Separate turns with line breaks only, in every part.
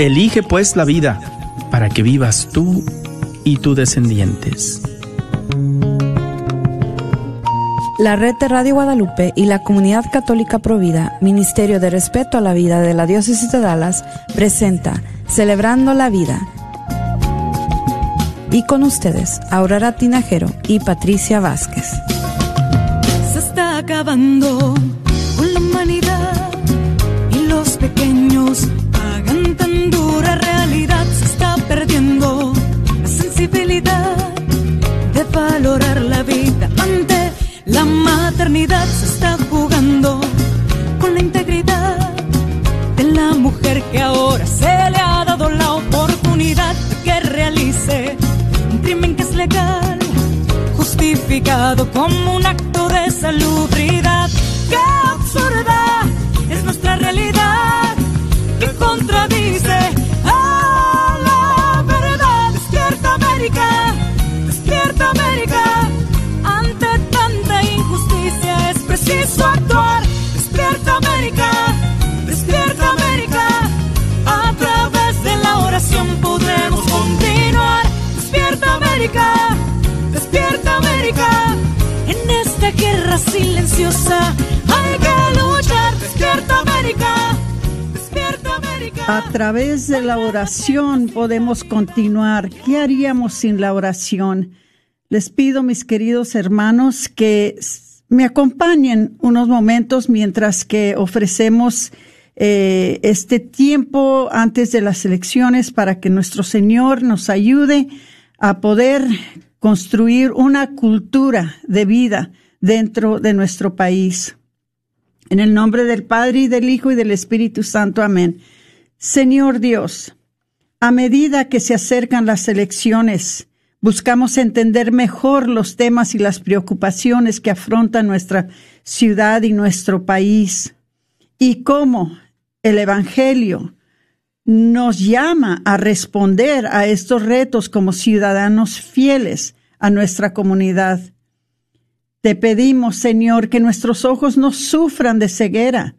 Elige pues la vida para que vivas tú y tus descendientes.
La red de Radio Guadalupe y la Comunidad Católica Provida, Ministerio de Respeto a la Vida de la Diócesis de Dallas, presenta Celebrando la Vida. Y con ustedes, Aurora Tinajero y Patricia Vázquez.
Se está acabando la sensibilidad de valorar la vida ante la maternidad. Se está jugando con la integridad de la mujer que ahora se le ha dado la oportunidad de que realice un crimen que es legal, justificado como un acto de salubridad. ¡Qué absurda es nuestra realidad! que contradice ¡Despierta América! A través de la oración podremos continuar. ¡Despierta América! ¡Despierta América! En esta guerra silenciosa hay que luchar. ¡Despierta América! ¡Despierta América!
A través de la oración podemos continuar. ¿Qué haríamos sin la oración? Les pido, mis queridos hermanos, que me acompañen unos momentos mientras que ofrecemos eh, este tiempo antes de las elecciones para que nuestro Señor nos ayude a poder construir una cultura de vida dentro de nuestro país. En el nombre del Padre y del Hijo y del Espíritu Santo. Amén. Señor Dios, a medida que se acercan las elecciones, buscamos entender mejor los temas y las preocupaciones que afronta nuestra ciudad y nuestro país y cómo el Evangelio nos llama a responder a estos retos como ciudadanos fieles a nuestra comunidad. Te pedimos, Señor, que nuestros ojos no sufran de ceguera,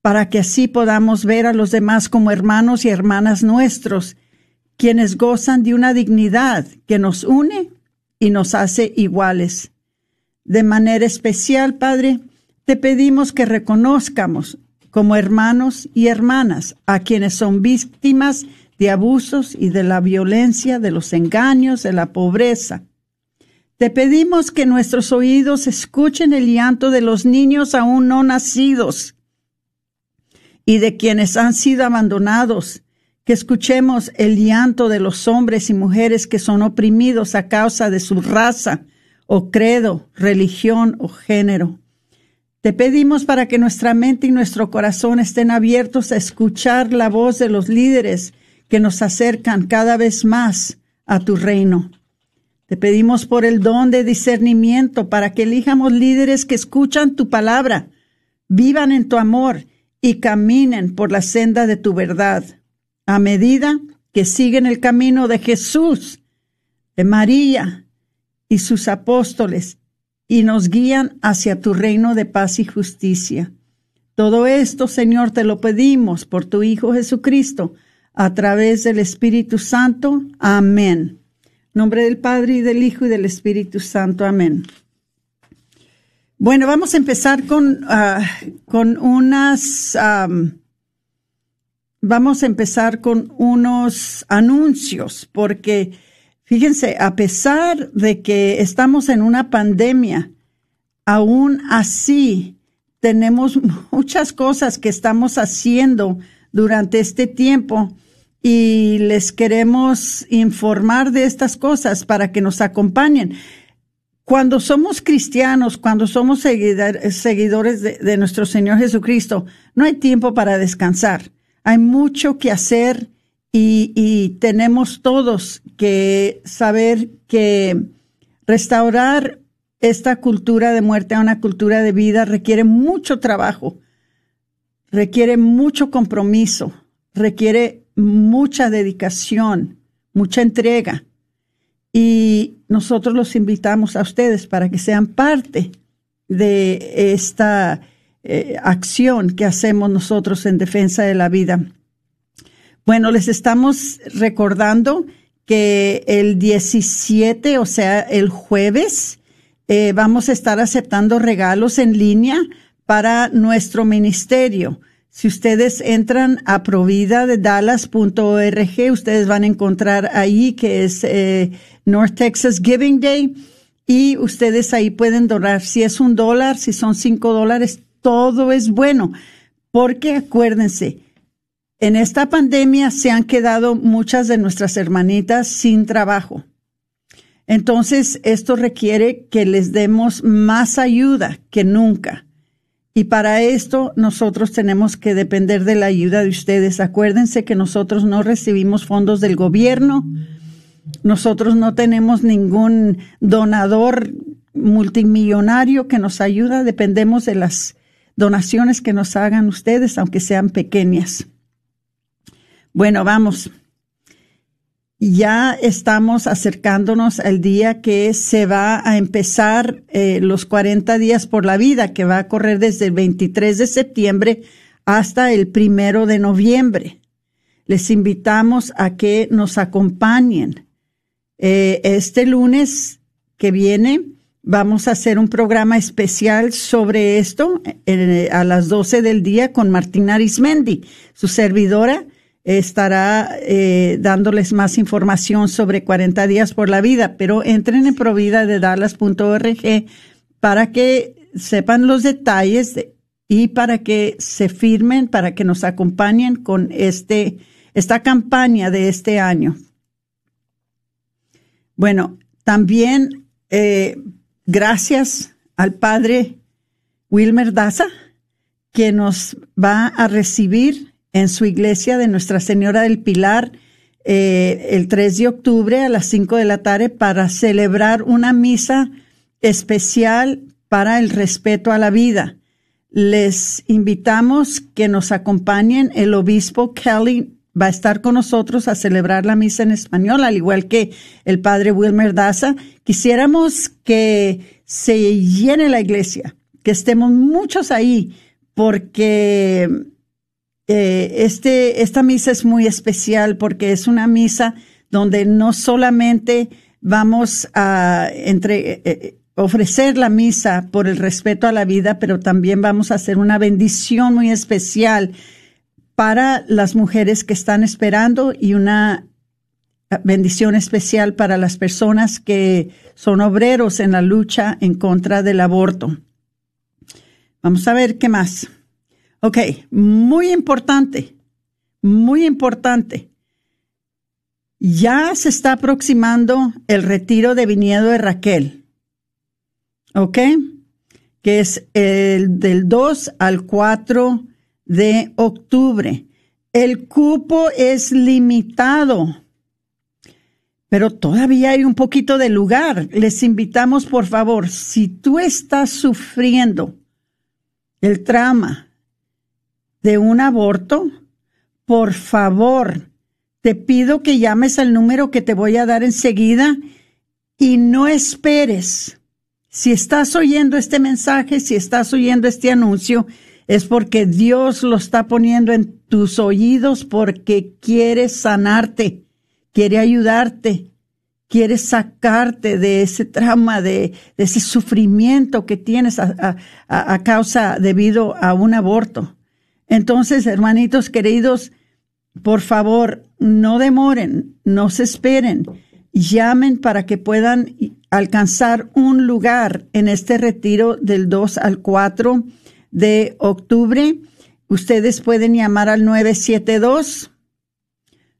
para que así podamos ver a los demás como hermanos y hermanas nuestros, quienes gozan de una dignidad que nos une y nos hace iguales. De manera especial, Padre, te pedimos que reconozcamos como hermanos y hermanas a quienes son víctimas de abusos y de la violencia, de los engaños, de la pobreza. Te pedimos que nuestros oídos escuchen el llanto de los niños aún no nacidos y de quienes han sido abandonados, que escuchemos el llanto de los hombres y mujeres que son oprimidos a causa de su raza o credo, religión o género. Te pedimos para que nuestra mente y nuestro corazón estén abiertos a escuchar la voz de los líderes que nos acercan cada vez más a tu reino. Te pedimos por el don de discernimiento para que elijamos líderes que escuchan tu palabra, vivan en tu amor y caminen por la senda de tu verdad, a medida que siguen el camino de Jesús, de María y sus apóstoles, y nos guían hacia tu reino de paz y justicia. Todo esto, Señor, te lo pedimos por tu Hijo Jesucristo, a través del Espíritu Santo. Amén. Nombre del Padre y del Hijo y del Espíritu Santo. Amén. Bueno, vamos a empezar con, ah, con unas, vamos a empezar con unos anuncios, porque fíjense, a pesar de que estamos en una pandemia, aún así tenemos muchas cosas que estamos haciendo durante este tiempo y les queremos informar de estas cosas para que nos acompañen. Cuando somos cristianos, cuando somos seguidor- seguidores de, de nuestro Señor Jesucristo, no hay tiempo para descansar. Hay mucho que hacer y, tenemos todos que saber que restaurar esta cultura de muerte a una cultura de vida requiere mucho trabajo, requiere mucho compromiso, requiere mucha dedicación, mucha entrega. Y nosotros los invitamos a ustedes para que sean parte de esta eh, acción que hacemos nosotros en defensa de la vida. Bueno, les estamos recordando que el 17, o sea, el jueves, eh, vamos a estar aceptando regalos en línea para nuestro ministerio. Si ustedes entran a provida de dallas.org, ustedes van a encontrar ahí que es eh, North Texas Giving Day y ustedes ahí pueden donar. Si es un dólar, si son cinco dólares, todo es bueno. Porque acuérdense, en esta pandemia se han quedado muchas de nuestras hermanitas sin trabajo. Entonces, esto requiere que les demos más ayuda que nunca. Y para esto nosotros tenemos que depender de la ayuda de ustedes. Acuérdense que nosotros no recibimos fondos del gobierno, nosotros no tenemos ningún donador multimillonario que nos ayuda, dependemos de las donaciones que nos hagan ustedes, aunque sean pequeñas. Bueno, vamos. Ya estamos acercándonos al día que se va a empezar eh, los 40 días por la vida, que va a correr desde el 23 de septiembre hasta el primero de noviembre. Les invitamos a que nos acompañen. Eh, este lunes que viene vamos a hacer un programa especial sobre esto eh, a las 12 del día con Martina Arismendi, su servidora estará eh, dándoles más información sobre 40 días por la vida, pero entren en provida de para que sepan los detalles y para que se firmen, para que nos acompañen con este, esta campaña de este año. Bueno, también eh, gracias al padre Wilmer Daza, que nos va a recibir en su iglesia de Nuestra Señora del Pilar eh, el 3 de octubre a las 5 de la tarde para celebrar una misa especial para el respeto a la vida. Les invitamos que nos acompañen. El obispo Kelly va a estar con nosotros a celebrar la misa en español, al igual que el padre Wilmer Daza. Quisiéramos que se llene la iglesia, que estemos muchos ahí, porque eh, este, esta misa es muy especial porque es una misa donde no solamente vamos a entre, eh, eh, ofrecer la misa por el respeto a la vida, pero también vamos a hacer una bendición muy especial para las mujeres que están esperando y una bendición especial para las personas que son obreros en la lucha en contra del aborto. Vamos a ver qué más. Ok, muy importante, muy importante. Ya se está aproximando el retiro de viñedo de Raquel. ¿Ok? Que es el del 2 al 4 de octubre. El cupo es limitado, pero todavía hay un poquito de lugar. Les invitamos, por favor, si tú estás sufriendo el trauma, de un aborto, por favor, te pido que llames al número que te voy a dar enseguida y no esperes. Si estás oyendo este mensaje, si estás oyendo este anuncio, es porque Dios lo está poniendo en tus oídos porque quiere sanarte, quiere ayudarte, quiere sacarte de ese trauma, de, ese sufrimiento que tienes a causa debido a un aborto. Entonces, hermanitos queridos, por favor, no demoren, no se esperen, llamen para que puedan alcanzar un lugar en este retiro del 2 al 4 de octubre. Ustedes pueden llamar al 972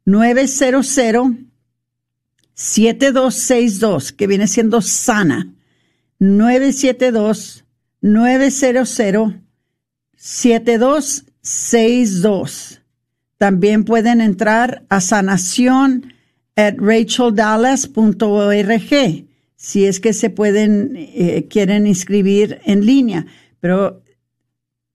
900 7262, que viene siendo sana. 972 900 7262 62. También pueden entrar a sanación at racheldallas.org si es que se pueden, eh, quieren inscribir en línea. Pero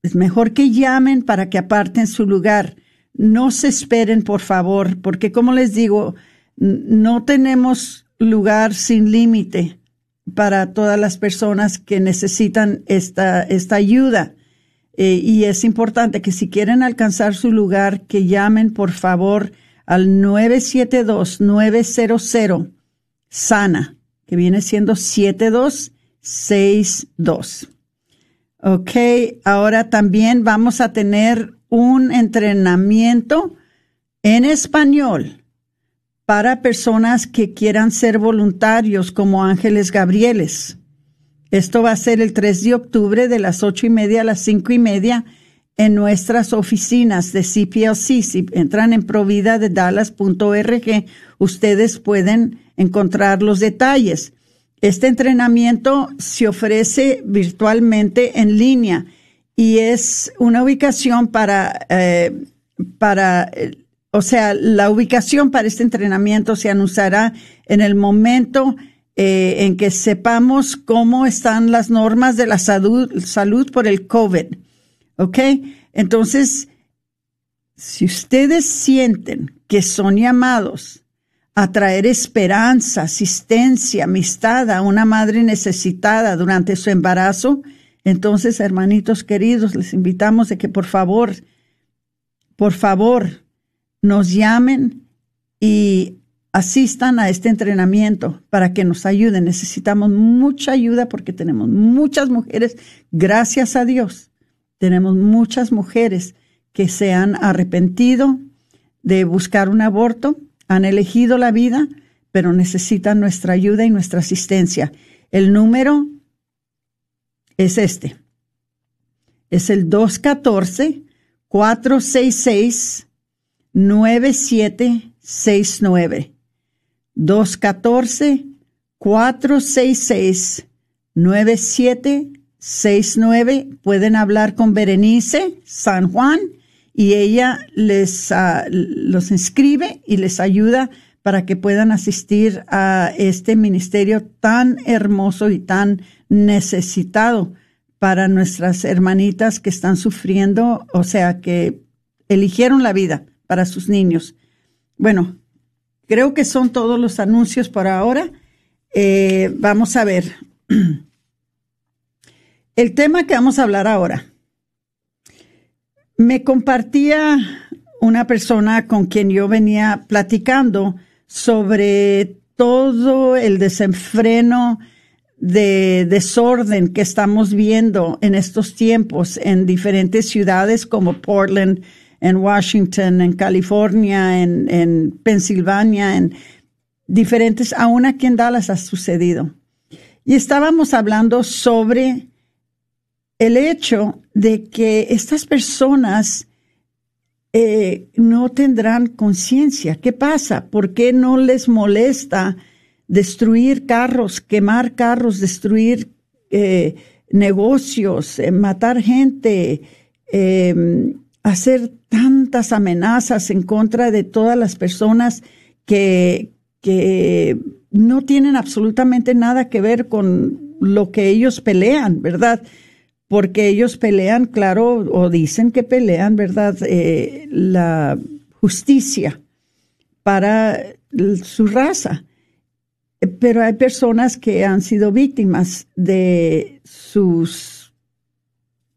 es mejor que llamen para que aparten su lugar. No se esperen, por favor, porque como les digo, no tenemos lugar sin límite para todas las personas que necesitan esta, esta ayuda. Eh, y es importante que si quieren alcanzar su lugar, que llamen por favor al 972-900 Sana, que viene siendo 7262. Ok, ahora también vamos a tener un entrenamiento en español para personas que quieran ser voluntarios como Ángeles Gabrieles. Esto va a ser el 3 de octubre de las ocho y media a las cinco y media en nuestras oficinas de CPLC. Si entran en provida ustedes pueden encontrar los detalles. Este entrenamiento se ofrece virtualmente en línea y es una ubicación para, eh, para, o sea, la ubicación para este entrenamiento se anunciará en el momento eh, en que sepamos cómo están las normas de la salud, salud por el COVID. ¿Ok? Entonces, si ustedes sienten que son llamados a traer esperanza, asistencia, amistad a una madre necesitada durante su embarazo, entonces, hermanitos queridos, les invitamos a que por favor, por favor, nos llamen y asistan a este entrenamiento para que nos ayuden. Necesitamos mucha ayuda porque tenemos muchas mujeres, gracias a Dios, tenemos muchas mujeres que se han arrepentido de buscar un aborto, han elegido la vida, pero necesitan nuestra ayuda y nuestra asistencia. El número es este. Es el 214-466-9769. 214-466-9769. Pueden hablar con Berenice San Juan y ella les uh, los inscribe y les ayuda para que puedan asistir a este ministerio tan hermoso y tan necesitado para nuestras hermanitas que están sufriendo, o sea, que eligieron la vida para sus niños. Bueno, creo que son todos los anuncios por ahora. Eh, vamos a ver. El tema que vamos a hablar ahora. Me compartía una persona con quien yo venía platicando sobre todo el desenfreno de desorden que estamos viendo en estos tiempos en diferentes ciudades como Portland, en Washington, en California, en, en Pensilvania, en diferentes, aún aquí en Dallas ha sucedido. Y estábamos hablando sobre el hecho de que estas personas eh, no tendrán conciencia. ¿Qué pasa? ¿Por qué no les molesta destruir carros, quemar carros, destruir eh, negocios, eh, matar gente, em, hacer tantas amenazas en contra de todas las personas que, que no tienen absolutamente nada que ver con lo que ellos pelean, ¿verdad? Porque ellos pelean, claro, o dicen que pelean, ¿verdad? Eh, la justicia para su raza. Pero hay personas que han sido víctimas de sus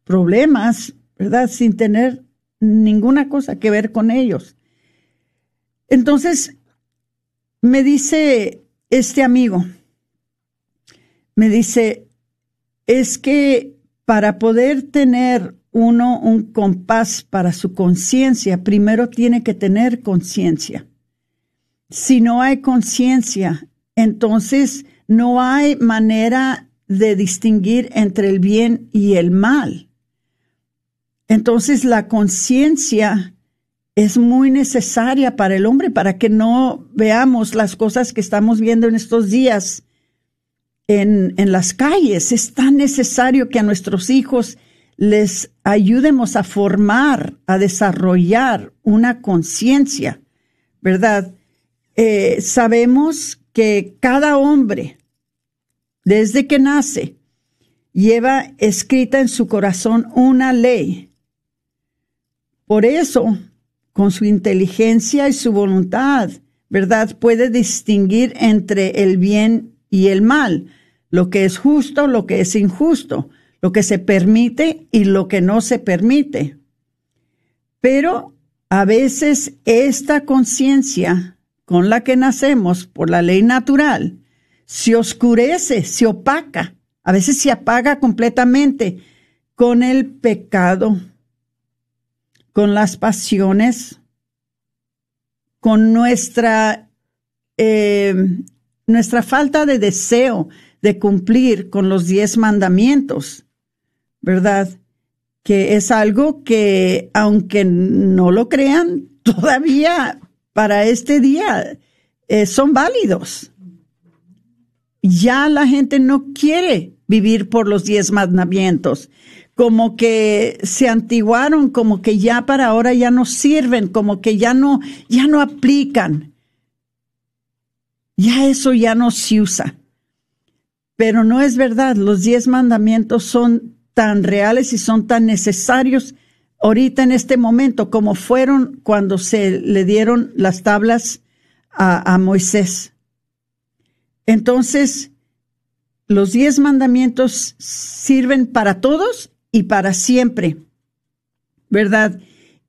problemas, ¿verdad? Sin tener ninguna cosa que ver con ellos. Entonces, me dice este amigo, me dice, es que para poder tener uno un compás para su conciencia, primero tiene que tener conciencia. Si no hay conciencia, entonces no hay manera de distinguir entre el bien y el mal. Entonces la conciencia es muy necesaria para el hombre, para que no veamos las cosas que estamos viendo en estos días en, en las calles. Es tan necesario que a nuestros hijos les ayudemos a formar, a desarrollar una conciencia, ¿verdad? Eh, sabemos que cada hombre, desde que nace, lleva escrita en su corazón una ley. Por eso, con su inteligencia y su voluntad, ¿verdad? Puede distinguir entre el bien y el mal lo que es justo, lo que es injusto, lo que se permite y lo que no se permite. Pero A veces esta conciencia con la que nacemos por la ley natural se oscurece, se opaca, a veces se apaga completamente con el pecado, con las pasiones, con nuestra, eh, nuestra falta de deseo de cumplir con los diez mandamientos, ¿verdad? Que es algo que, aunque no lo crean, todavía para este día eh, son válidos. Ya la gente no quiere vivir por los diez mandamientos, como que se antiguaron, como que ya para ahora ya no sirven, como que ya no, ya no aplican. Ya eso ya no se usa. Pero no es verdad, los diez mandamientos son tan reales y son tan necesarios ahorita en este momento como fueron cuando se le dieron las tablas a, a Moisés. Entonces, los diez mandamientos sirven para todos y para siempre, ¿verdad?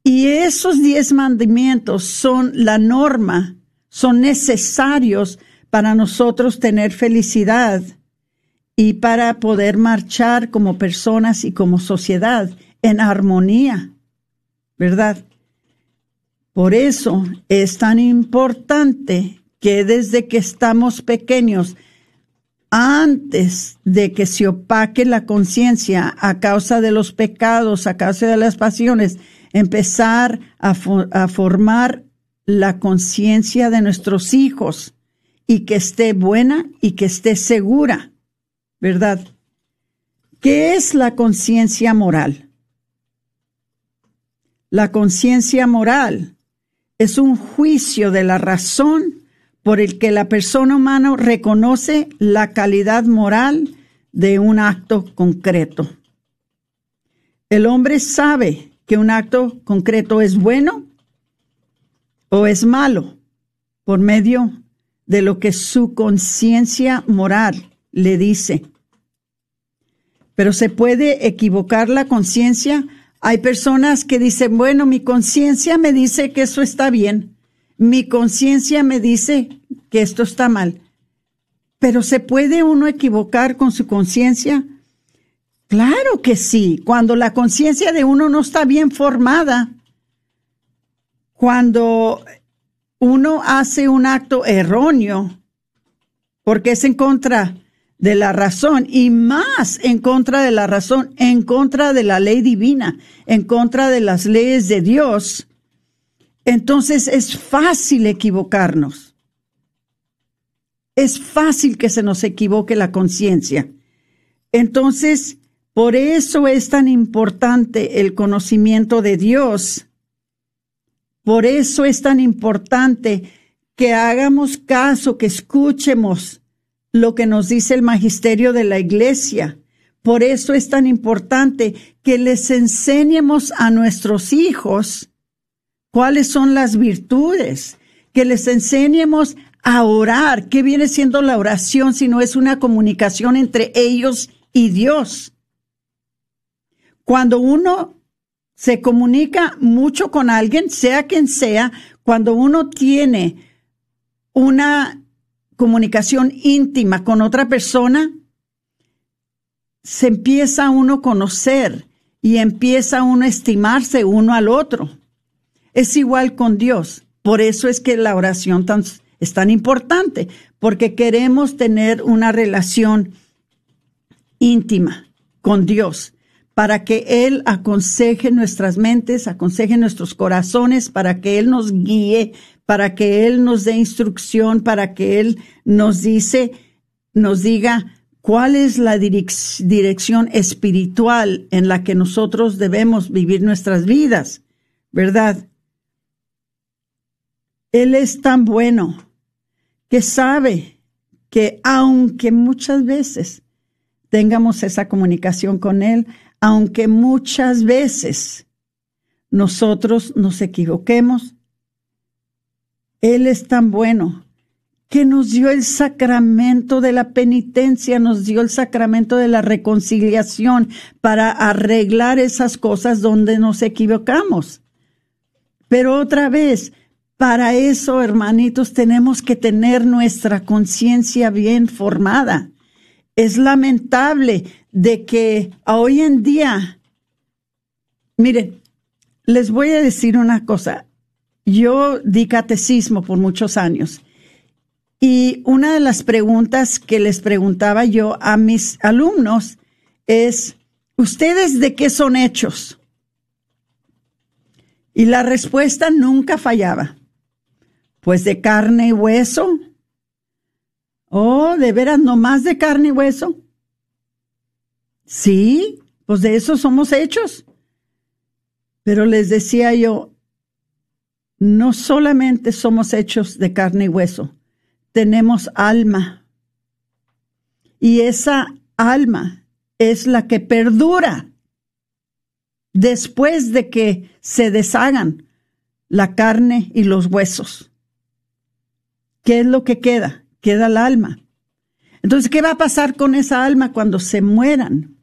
Y esos diez mandamientos son la norma, son necesarios para nosotros tener felicidad y para poder marchar como personas y como sociedad en armonía, ¿verdad? Por eso es tan importante que desde que estamos pequeños antes de que se opaque la conciencia a causa de los pecados, a causa de las pasiones, empezar a, a formar la conciencia de nuestros hijos y que esté buena y que esté segura, ¿verdad? ¿Qué es la conciencia moral? La conciencia moral es un juicio de la razón por el que la persona humana reconoce la calidad moral de un acto concreto. El hombre sabe que un acto concreto es bueno o es malo por medio de lo que su conciencia moral le dice. Pero se puede equivocar la conciencia. Hay personas que dicen, bueno, mi conciencia me dice que eso está bien mi conciencia me dice que esto está mal. Pero ¿se puede uno equivocar con su conciencia? Claro que sí, cuando la conciencia de uno no está bien formada, cuando uno hace un acto erróneo, porque es en contra de la razón y más en contra de la razón, en contra de la ley divina, en contra de las leyes de Dios, entonces es fácil equivocarnos. Es fácil que se nos equivoque la conciencia. Entonces, por eso es tan importante el conocimiento de Dios. Por eso es tan importante que hagamos caso, que escuchemos lo que nos dice el magisterio de la iglesia. Por eso es tan importante que les enseñemos a nuestros hijos cuáles son las virtudes, que les enseñemos a orar. ¿Qué viene siendo la oración si no es una comunicación entre ellos y Dios? Cuando uno se comunica mucho con alguien, sea quien sea, cuando uno tiene una comunicación íntima con otra persona, se empieza uno a conocer y empieza uno a estimarse uno al otro. Es igual con Dios. Por eso es que la oración es tan importante, porque queremos tener una relación íntima con Dios, para que Él aconseje nuestras mentes, aconseje nuestros corazones, para que Él nos guíe, para que Él nos dé instrucción, para que Él nos dice, nos diga cuál es la dirección espiritual en la que nosotros debemos vivir nuestras vidas, ¿verdad? Él es tan bueno que sabe que aunque muchas veces tengamos esa comunicación con Él, aunque muchas veces nosotros nos equivoquemos, Él es tan bueno que nos dio el sacramento de la penitencia, nos dio el sacramento de la reconciliación para arreglar esas cosas donde nos equivocamos. Pero otra vez, para eso, hermanitos, tenemos que tener nuestra conciencia bien formada. Es lamentable de que hoy en día, miren, les voy a decir una cosa. Yo di catecismo por muchos años y una de las preguntas que les preguntaba yo a mis alumnos es, ¿ustedes de qué son hechos? Y la respuesta nunca fallaba. Pues de carne y hueso. Oh, ¿de veras no más de carne y hueso? Sí, pues de eso somos hechos. Pero les decía yo, no solamente somos hechos de carne y hueso, tenemos alma. Y esa alma es la que perdura después de que se deshagan la carne y los huesos. ¿Qué es lo que queda? Queda el alma. Entonces, ¿qué va a pasar con esa alma cuando se mueran?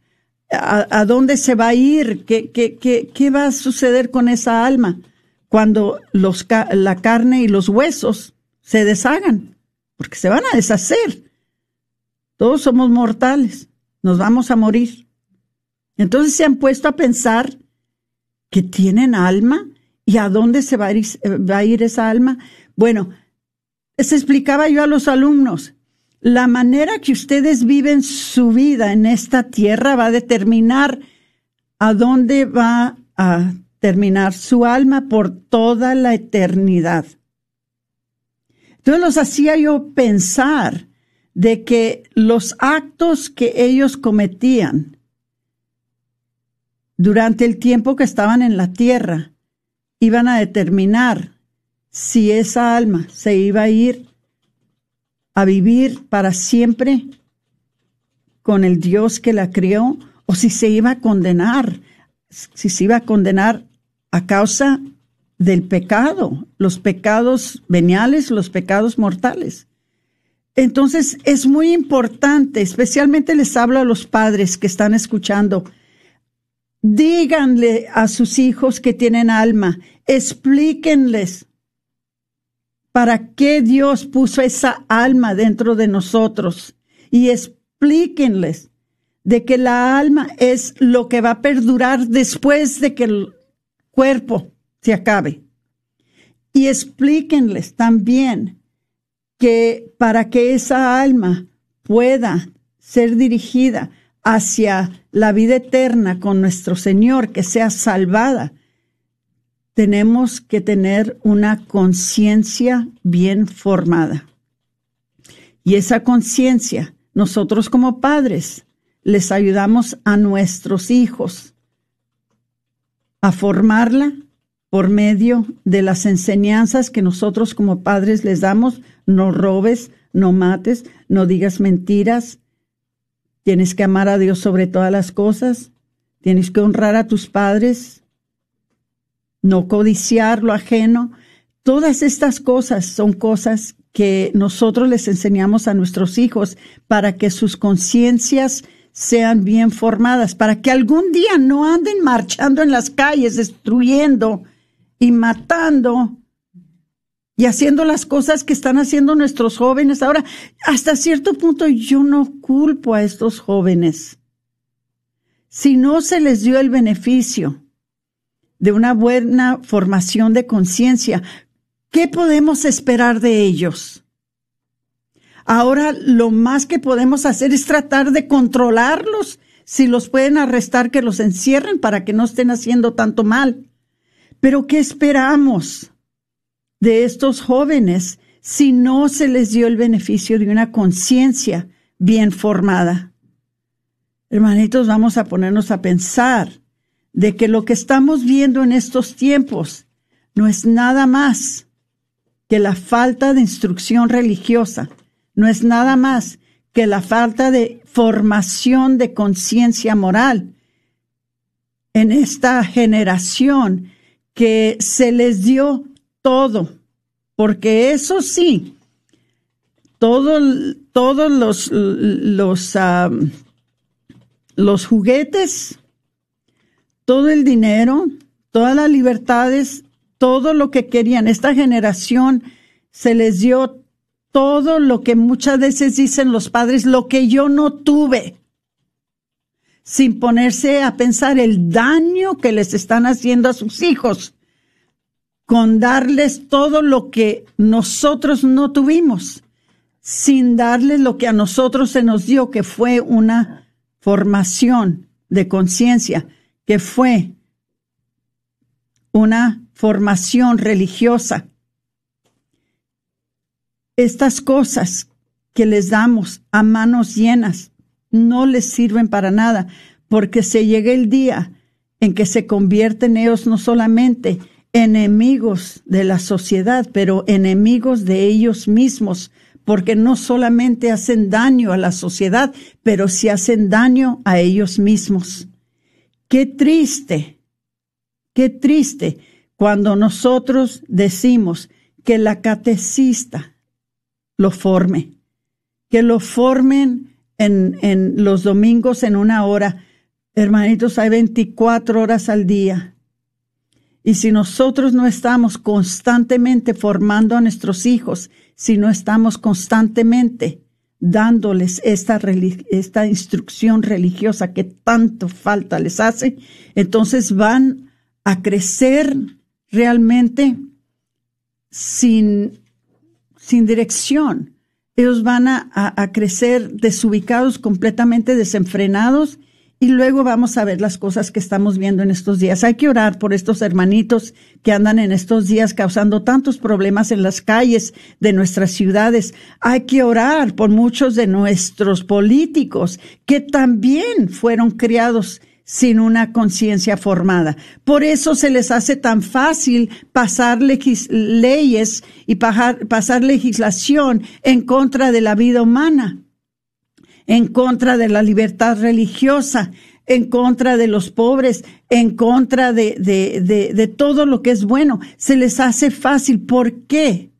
¿A, dónde se va a ir? ¿Qué, qué, qué, qué va a suceder con esa alma cuando los, la carne y los huesos se deshagan? Porque se van a deshacer. Todos somos mortales, nos vamos a morir. Entonces se han puesto a pensar que tienen alma y a dónde se va a ir, esa alma. Bueno, les explicaba yo a los alumnos, la manera que ustedes viven su vida en esta tierra va a determinar a dónde va a terminar su alma por toda la eternidad. Entonces los hacía yo pensar de que los actos que ellos cometían durante el tiempo que estaban en la tierra iban a determinar si esa alma se iba a ir a vivir para siempre con el Dios que la crió o si se iba a condenar, si se iba a condenar a causa del pecado, los pecados veniales, los pecados mortales. Entonces es muy importante, especialmente les hablo a los padres que están escuchando, díganle a sus hijos que tienen alma, explíquenles para qué Dios puso esa alma dentro de nosotros y explíquenles de que la alma es lo que va a perdurar después de que cuerpo se acabe. Y explíquenles también que para que esa alma pueda ser dirigida hacia la vida eterna con nuestro Señor, que sea salvada, tenemos que tener una conciencia bien formada. Y esa conciencia, nosotros como padres, les ayudamos a nuestros hijos a formarla por medio de las enseñanzas que nosotros como padres les damos. No robes, no mates, no digas mentiras. Tienes que amar a Dios sobre todas las cosas. Tienes que honrar a tus padres no codiciar lo ajeno. Todas estas cosas son cosas que nosotros les enseñamos a nuestros hijos para que sus conciencias sean bien formadas, para que algún día no anden marchando en las calles, destruyendo y matando y haciendo las cosas que están haciendo nuestros jóvenes. Ahora, hasta cierto punto yo no culpo a estos jóvenes. Si no se les dio el beneficio de una buena formación de conciencia. ¿Qué podemos esperar de ellos? Ahora lo más que podemos hacer es tratar de controlarlos. Si los pueden arrestar, que los encierren para que no estén haciendo tanto mal. Pero ¿qué esperamos de estos jóvenes si no se les dio el beneficio de una conciencia bien formada? Hermanitos, vamos a ponernos a pensar de que lo que estamos viendo en estos tiempos no es nada más que la falta de instrucción religiosa, no es nada más que la falta de formación de conciencia moral en esta generación que se les dio todo, porque eso sí, todos los, los, ah, los juguetes todo el dinero, todas las libertades todo lo que querían. Esta generación se les dio todo lo que muchas veces dicen los padres, lo que yo no tuve, sin ponerse a pensar el daño que les están haciendo a sus hijos, con darles todo lo que nosotros no tuvimos, sin darles lo que a nosotros se nos dio, que fue una formación de conciencia, que fue una formación religiosa. Estas cosas que les damos a manos llenas no les sirven para nada, porque se llega el día en que se convierten ellos no solamente enemigos de la sociedad, pero enemigos de ellos mismos, porque no solamente hacen daño a la sociedad, pero sí hacen daño a ellos mismos. Qué triste Qué triste cuando nosotros decimos que la catecista lo forme, que lo formen en, en los domingos en una hora. Hermanitos, hay 24 horas al día. Y si nosotros no estamos constantemente formando a nuestros hijos, si no estamos constantemente dándoles esta, esta instrucción religiosa que tanto falta les hace, entonces van a crecer realmente sin, sin dirección. Ellos van a, a, crecer desubicados, completamente desenfrenados, y luego vamos a ver las cosas que estamos viendo en estos días. Hay que orar por estos hermanitos que andan en estos días causando tantos problemas en las calles de nuestras ciudades. Hay que orar por muchos de nuestros políticos que también fueron criados sin una conciencia formada. Por eso se les hace tan fácil pasar leyes y pasar legislación en contra de la vida humana, en contra de la libertad religiosa, en contra de los pobres, en contra de, de, todo lo que es bueno. Se les hace fácil. ¿Por qué?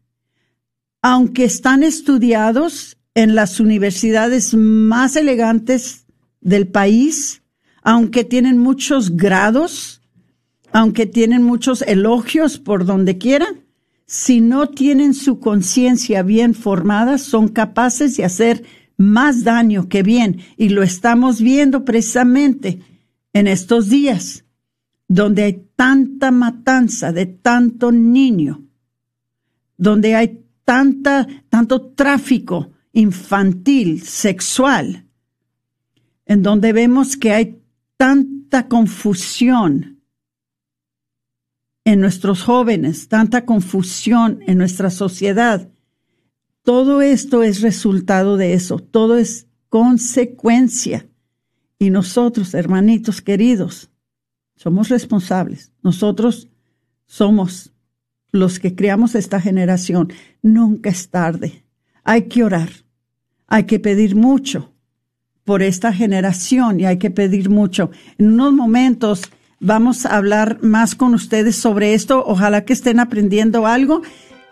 Aunque están estudiados en las universidades más elegantes del país, aunque tienen muchos grados, aunque tienen muchos elogios por donde quiera, si no tienen su conciencia bien formada, son capaces de hacer más daño que bien. Y lo estamos viendo precisamente en estos días, donde hay tanta matanza de tanto niño, donde hay tanta, tanto tráfico infantil, sexual, en donde vemos que hay tanta confusión en nuestros jóvenes, tanta confusión en nuestra sociedad. Todo esto es resultado de eso, todo es consecuencia. Y nosotros, hermanitos queridos, somos responsables. Nosotros somos los que creamos esta generación. Nunca es tarde. Hay que orar. Hay que pedir mucho por esta generación y hay que pedir mucho. En unos momentos vamos a hablar más con ustedes sobre esto. Ojalá que estén aprendiendo algo.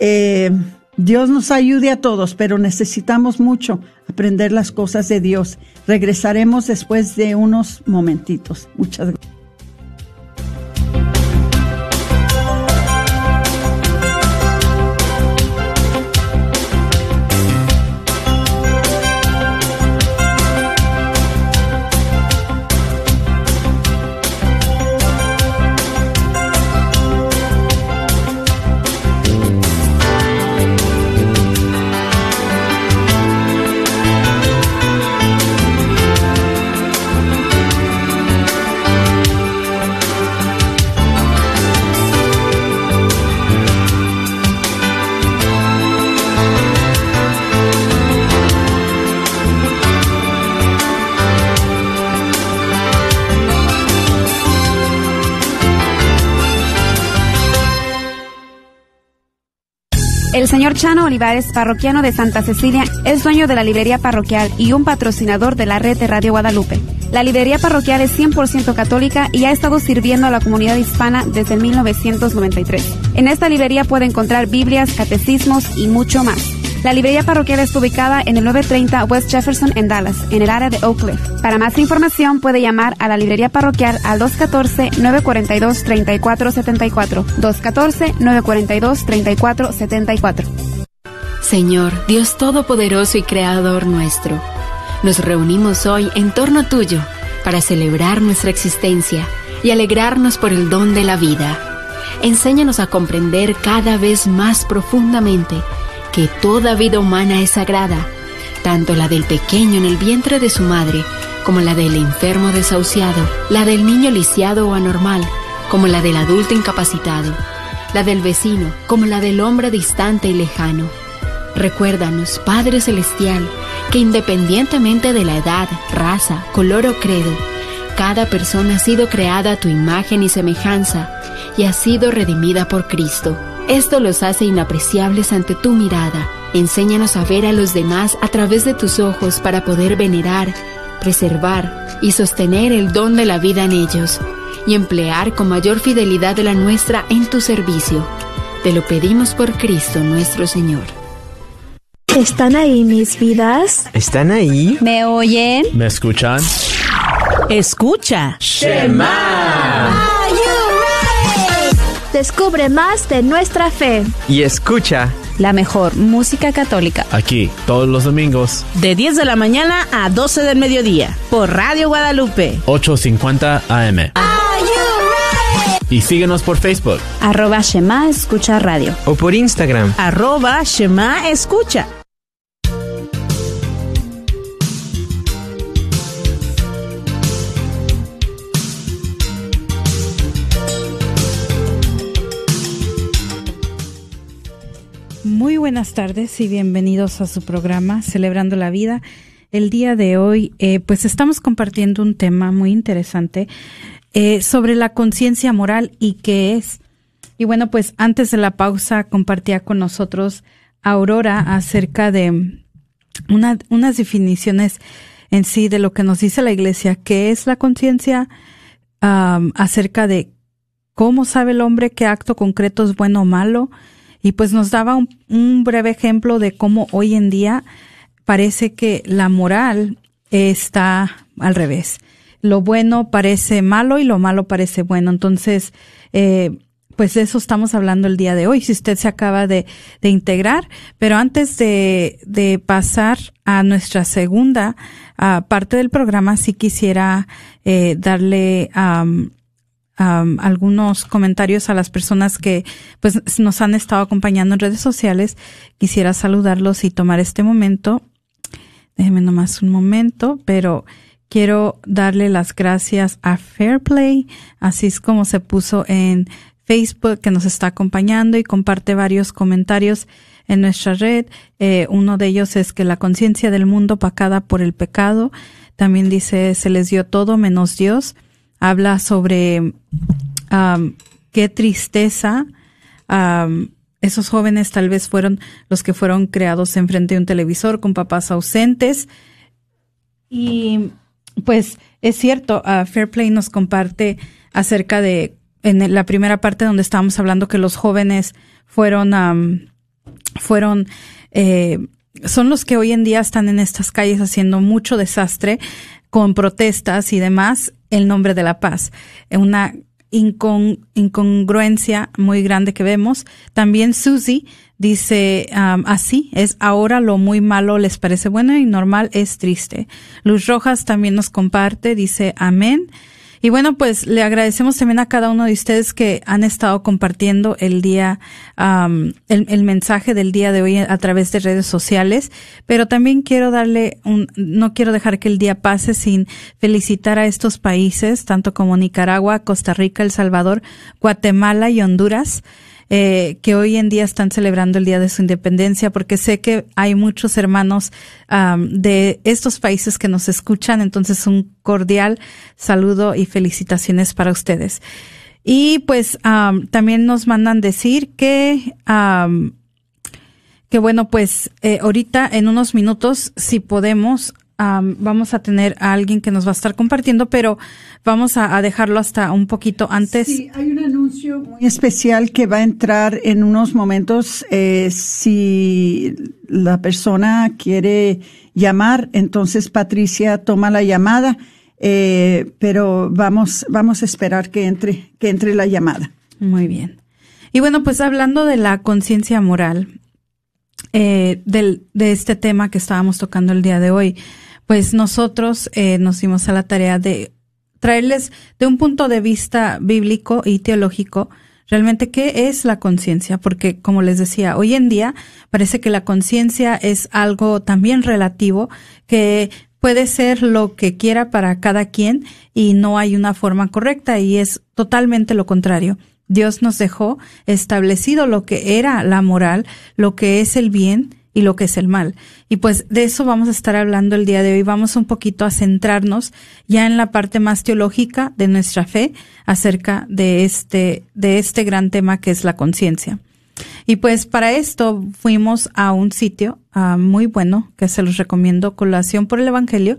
Eh, Dios nos ayude a todos, pero necesitamos mucho aprender las cosas de Dios. Regresaremos después de unos momentitos. Muchas gracias.
Señor Chano Olivares, parroquiano de Santa Cecilia, es dueño de la librería parroquial y un patrocinador de la red de Radio Guadalupe. La librería parroquial es 100% católica y ha estado sirviendo a la comunidad hispana desde 1993. En esta librería puede encontrar Biblias, catecismos y mucho más. La librería parroquial está ubicada en el 930 West Jefferson en Dallas, en el área de Oak Cliff. Para más información puede llamar a la librería parroquial al 214-942-3474. 214-942-3474.
Señor, Dios Todopoderoso y Creador nuestro, nos reunimos hoy en torno tuyo para celebrar nuestra existencia y alegrarnos por el don de la vida. Enséñanos a comprender cada vez más profundamente que toda vida humana es sagrada, tanto la del pequeño en el vientre de su madre, como la del enfermo desahuciado, la del niño lisiado o anormal, como la del adulto incapacitado, la del vecino, como la del hombre distante y lejano. Recuérdanos, Padre Celestial, que independientemente de la edad, raza, color o credo, cada persona ha sido creada a tu imagen y semejanza y ha sido redimida por Cristo. Esto los hace inapreciables ante tu mirada. Enséñanos a ver a los demás a través de tus ojos para poder venerar, preservar y sostener el don de la vida en ellos y emplear con mayor fidelidad de la nuestra en tu servicio. Te lo pedimos por Cristo nuestro Señor.
¿Están ahí mis vidas?
¿Están ahí?
¿Me oyen?
¿Me escuchan?
Escucha.
Shema.
Descubre más de nuestra fe.
Y escucha
la mejor música católica.
Aquí, todos los domingos.
De 10 de la mañana a 12 del mediodía. Por Radio Guadalupe.
8.50 AM. Y síguenos por Facebook.
Arroba Shema Escucha Radio.
O por Instagram.
Arroba Shema Escucha.
Buenas tardes y bienvenidos a su programa Celebrando la Vida. El día de hoy, eh, pues estamos compartiendo un tema muy interesante eh, sobre la conciencia moral y qué es. Y bueno, pues antes de la pausa compartía con nosotros Aurora acerca de una, unas definiciones en sí de lo que nos dice la Iglesia, qué es la conciencia, acerca de cómo sabe el hombre qué acto concreto es bueno o malo, y pues nos daba un, breve ejemplo de cómo hoy en día parece que la moral está al revés. Lo bueno parece malo y lo malo parece bueno. Entonces, eh, pues de eso estamos hablando el día de hoy, si usted se acaba de, integrar. Pero antes de, pasar a nuestra segunda parte del programa, sí quisiera eh, darle Um, algunos comentarios a las personas que pues nos han estado acompañando en redes sociales. Quisiera saludarlos y tomar este momento. Déjenme nomás un momento, pero quiero darle las gracias a Fairplay, así es como se puso en Facebook, que nos está acompañando y comparte varios comentarios en nuestra red. Eh, uno de ellos es que la conciencia del mundo pacada por el pecado. También dice, se les dio todo menos Dios habla sobre qué tristeza esos jóvenes tal vez fueron los que fueron creados enfrente de un televisor con papás ausentes. Y pues es cierto, uh, Fairplay nos comparte acerca de, en la primera parte donde estábamos hablando que los jóvenes fueron, um, fueron, eh, son los que hoy en día están en estas calles haciendo mucho desastre con protestas y demás el nombre de la paz. Una incongruencia muy grande que vemos. También Susie dice um, así, es ahora lo muy malo les parece bueno y normal es triste. Luz Rojas también nos comparte, dice amén. Y bueno, pues le agradecemos también a cada uno de ustedes que han estado compartiendo el día, el, el, mensaje del día de hoy a través de redes sociales, pero también quiero darle un, no quiero dejar que el día pase sin felicitar a estos países, tanto como Nicaragua, Costa Rica, El Salvador, Guatemala y Honduras eh, que hoy en día están celebrando el Día de su Independencia, porque sé que hay muchos hermanos de estos países que nos escuchan, entonces un cordial saludo y felicitaciones para ustedes. Y pues también nos mandan decir que, que bueno, pues eh, ahorita en unos minutos, si podemos, vamos a tener a alguien que nos va a estar compartiendo, pero vamos a, dejarlo hasta un poquito antes.
Sí, hay un anuncio muy especial que va a entrar en unos momentos. Eh, si la persona quiere llamar, entonces Patricia toma la llamada, eh, pero vamos, vamos a esperar que entre, que entre la llamada.
Muy bien. Y bueno, pues hablando de la conciencia moral, eh, del, de este tema que estábamos tocando el día de hoy, pues nosotros eh, nos dimos a la tarea de traerles de un punto de vista bíblico y teológico realmente qué es la conciencia, porque como les decía, hoy en día parece que la conciencia es algo también relativo que puede ser lo que quiera para cada quien y no hay una forma correcta y es totalmente lo contrario. Dios nos dejó establecido lo que era la moral, lo que es el bien y lo que es el mal. Y pues de eso vamos a estar hablando el día de hoy. Vamos un poquito a centrarnos ya en la parte más teológica de nuestra fe acerca de este, de este gran tema que es la conciencia. Y pues para esto fuimos a un sitio ah, muy bueno que se los recomiendo, Colación por el Evangelio,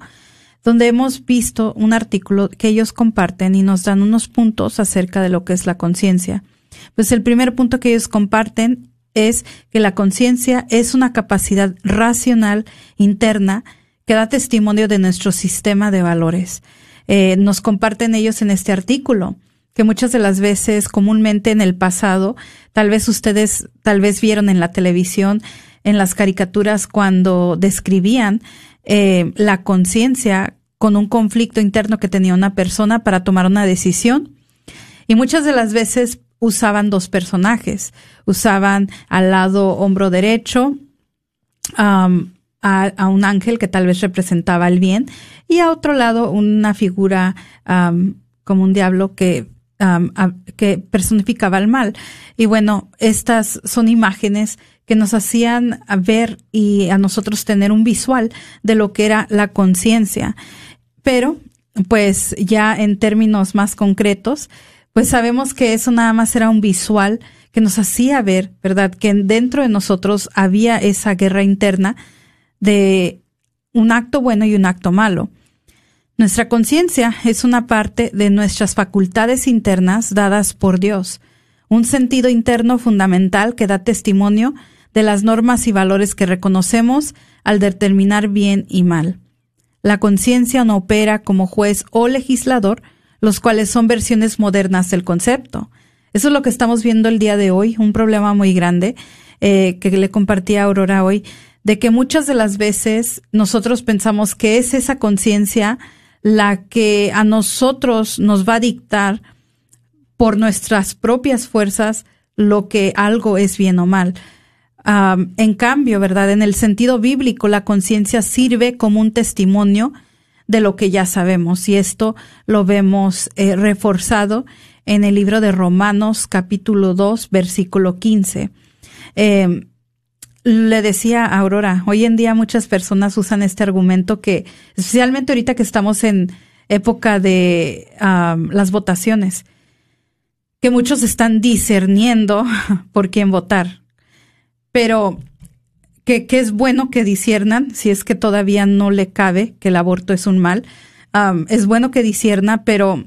donde hemos visto un artículo que ellos comparten y nos dan unos puntos acerca de lo que es la conciencia. Pues el primer punto que ellos comparten es que la conciencia es una capacidad racional interna que da testimonio de nuestro sistema de valores. Eh, nos comparten ellos en este artículo que muchas de las veces comúnmente en el pasado, tal vez ustedes tal vez vieron en la televisión, en las caricaturas cuando describían eh, la conciencia con un conflicto interno que tenía una persona para tomar una decisión. Y muchas de las veces usaban dos personajes. Usaban al lado hombro derecho a, un ángel que tal vez representaba el bien y a otro lado una figura como un diablo que, que personificaba el mal. Y bueno, estas son imágenes que nos hacían ver y a nosotros tener un visual de lo que era la conciencia. Pero, pues ya en términos más concretos, pues sabemos que eso nada más era un visual que nos hacía ver, ¿verdad? Que dentro de nosotros había esa guerra interna de un acto bueno y un acto malo. Nuestra conciencia es una parte de nuestras facultades internas dadas por Dios, un sentido interno fundamental que da testimonio de las normas y valores que reconocemos al determinar bien y mal. La conciencia no opera como juez o legislador, los cuales son versiones modernas del concepto. Eso es lo que estamos viendo el día de hoy, un problema muy grande eh, que le compartí a Aurora hoy, de que muchas de las veces nosotros pensamos que es esa conciencia la que a nosotros nos va a dictar por nuestras propias fuerzas lo que algo es bien o mal. en cambio, ¿verdad? En el sentido bíblico, la conciencia sirve como un testimonio de lo que ya sabemos. Y esto lo vemos eh, reforzado en el libro de Romanos capítulo 2, versículo 15. Em, le decía a Aurora, hoy en día muchas personas usan este argumento que, especialmente ahorita que estamos en época de las votaciones, que muchos están discerniendo por quién votar. Pero que, es bueno que disiernan, si es que todavía no le cabe que el aborto es un mal. es bueno que disierna, pero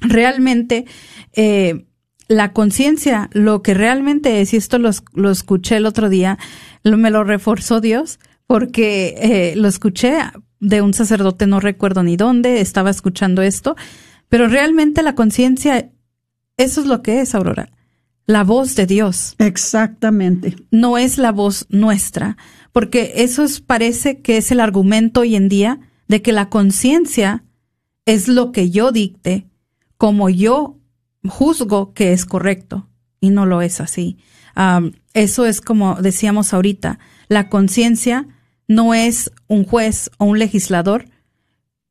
realmente eh, la conciencia, lo que realmente es, y esto lo, lo escuché el otro día, me lo reforzó Dios, porque eh, lo escuché de un sacerdote, no recuerdo ni dónde, estaba escuchando esto, pero realmente la conciencia, eso es lo que es, Aurora la voz de Dios.
Exactamente.
No es la voz nuestra, porque eso parece que es el argumento hoy en día de que la conciencia es lo que yo dicte, como yo juzgo que es correcto, y no lo es así. eso es como decíamos ahorita, la conciencia no es un juez o un legislador,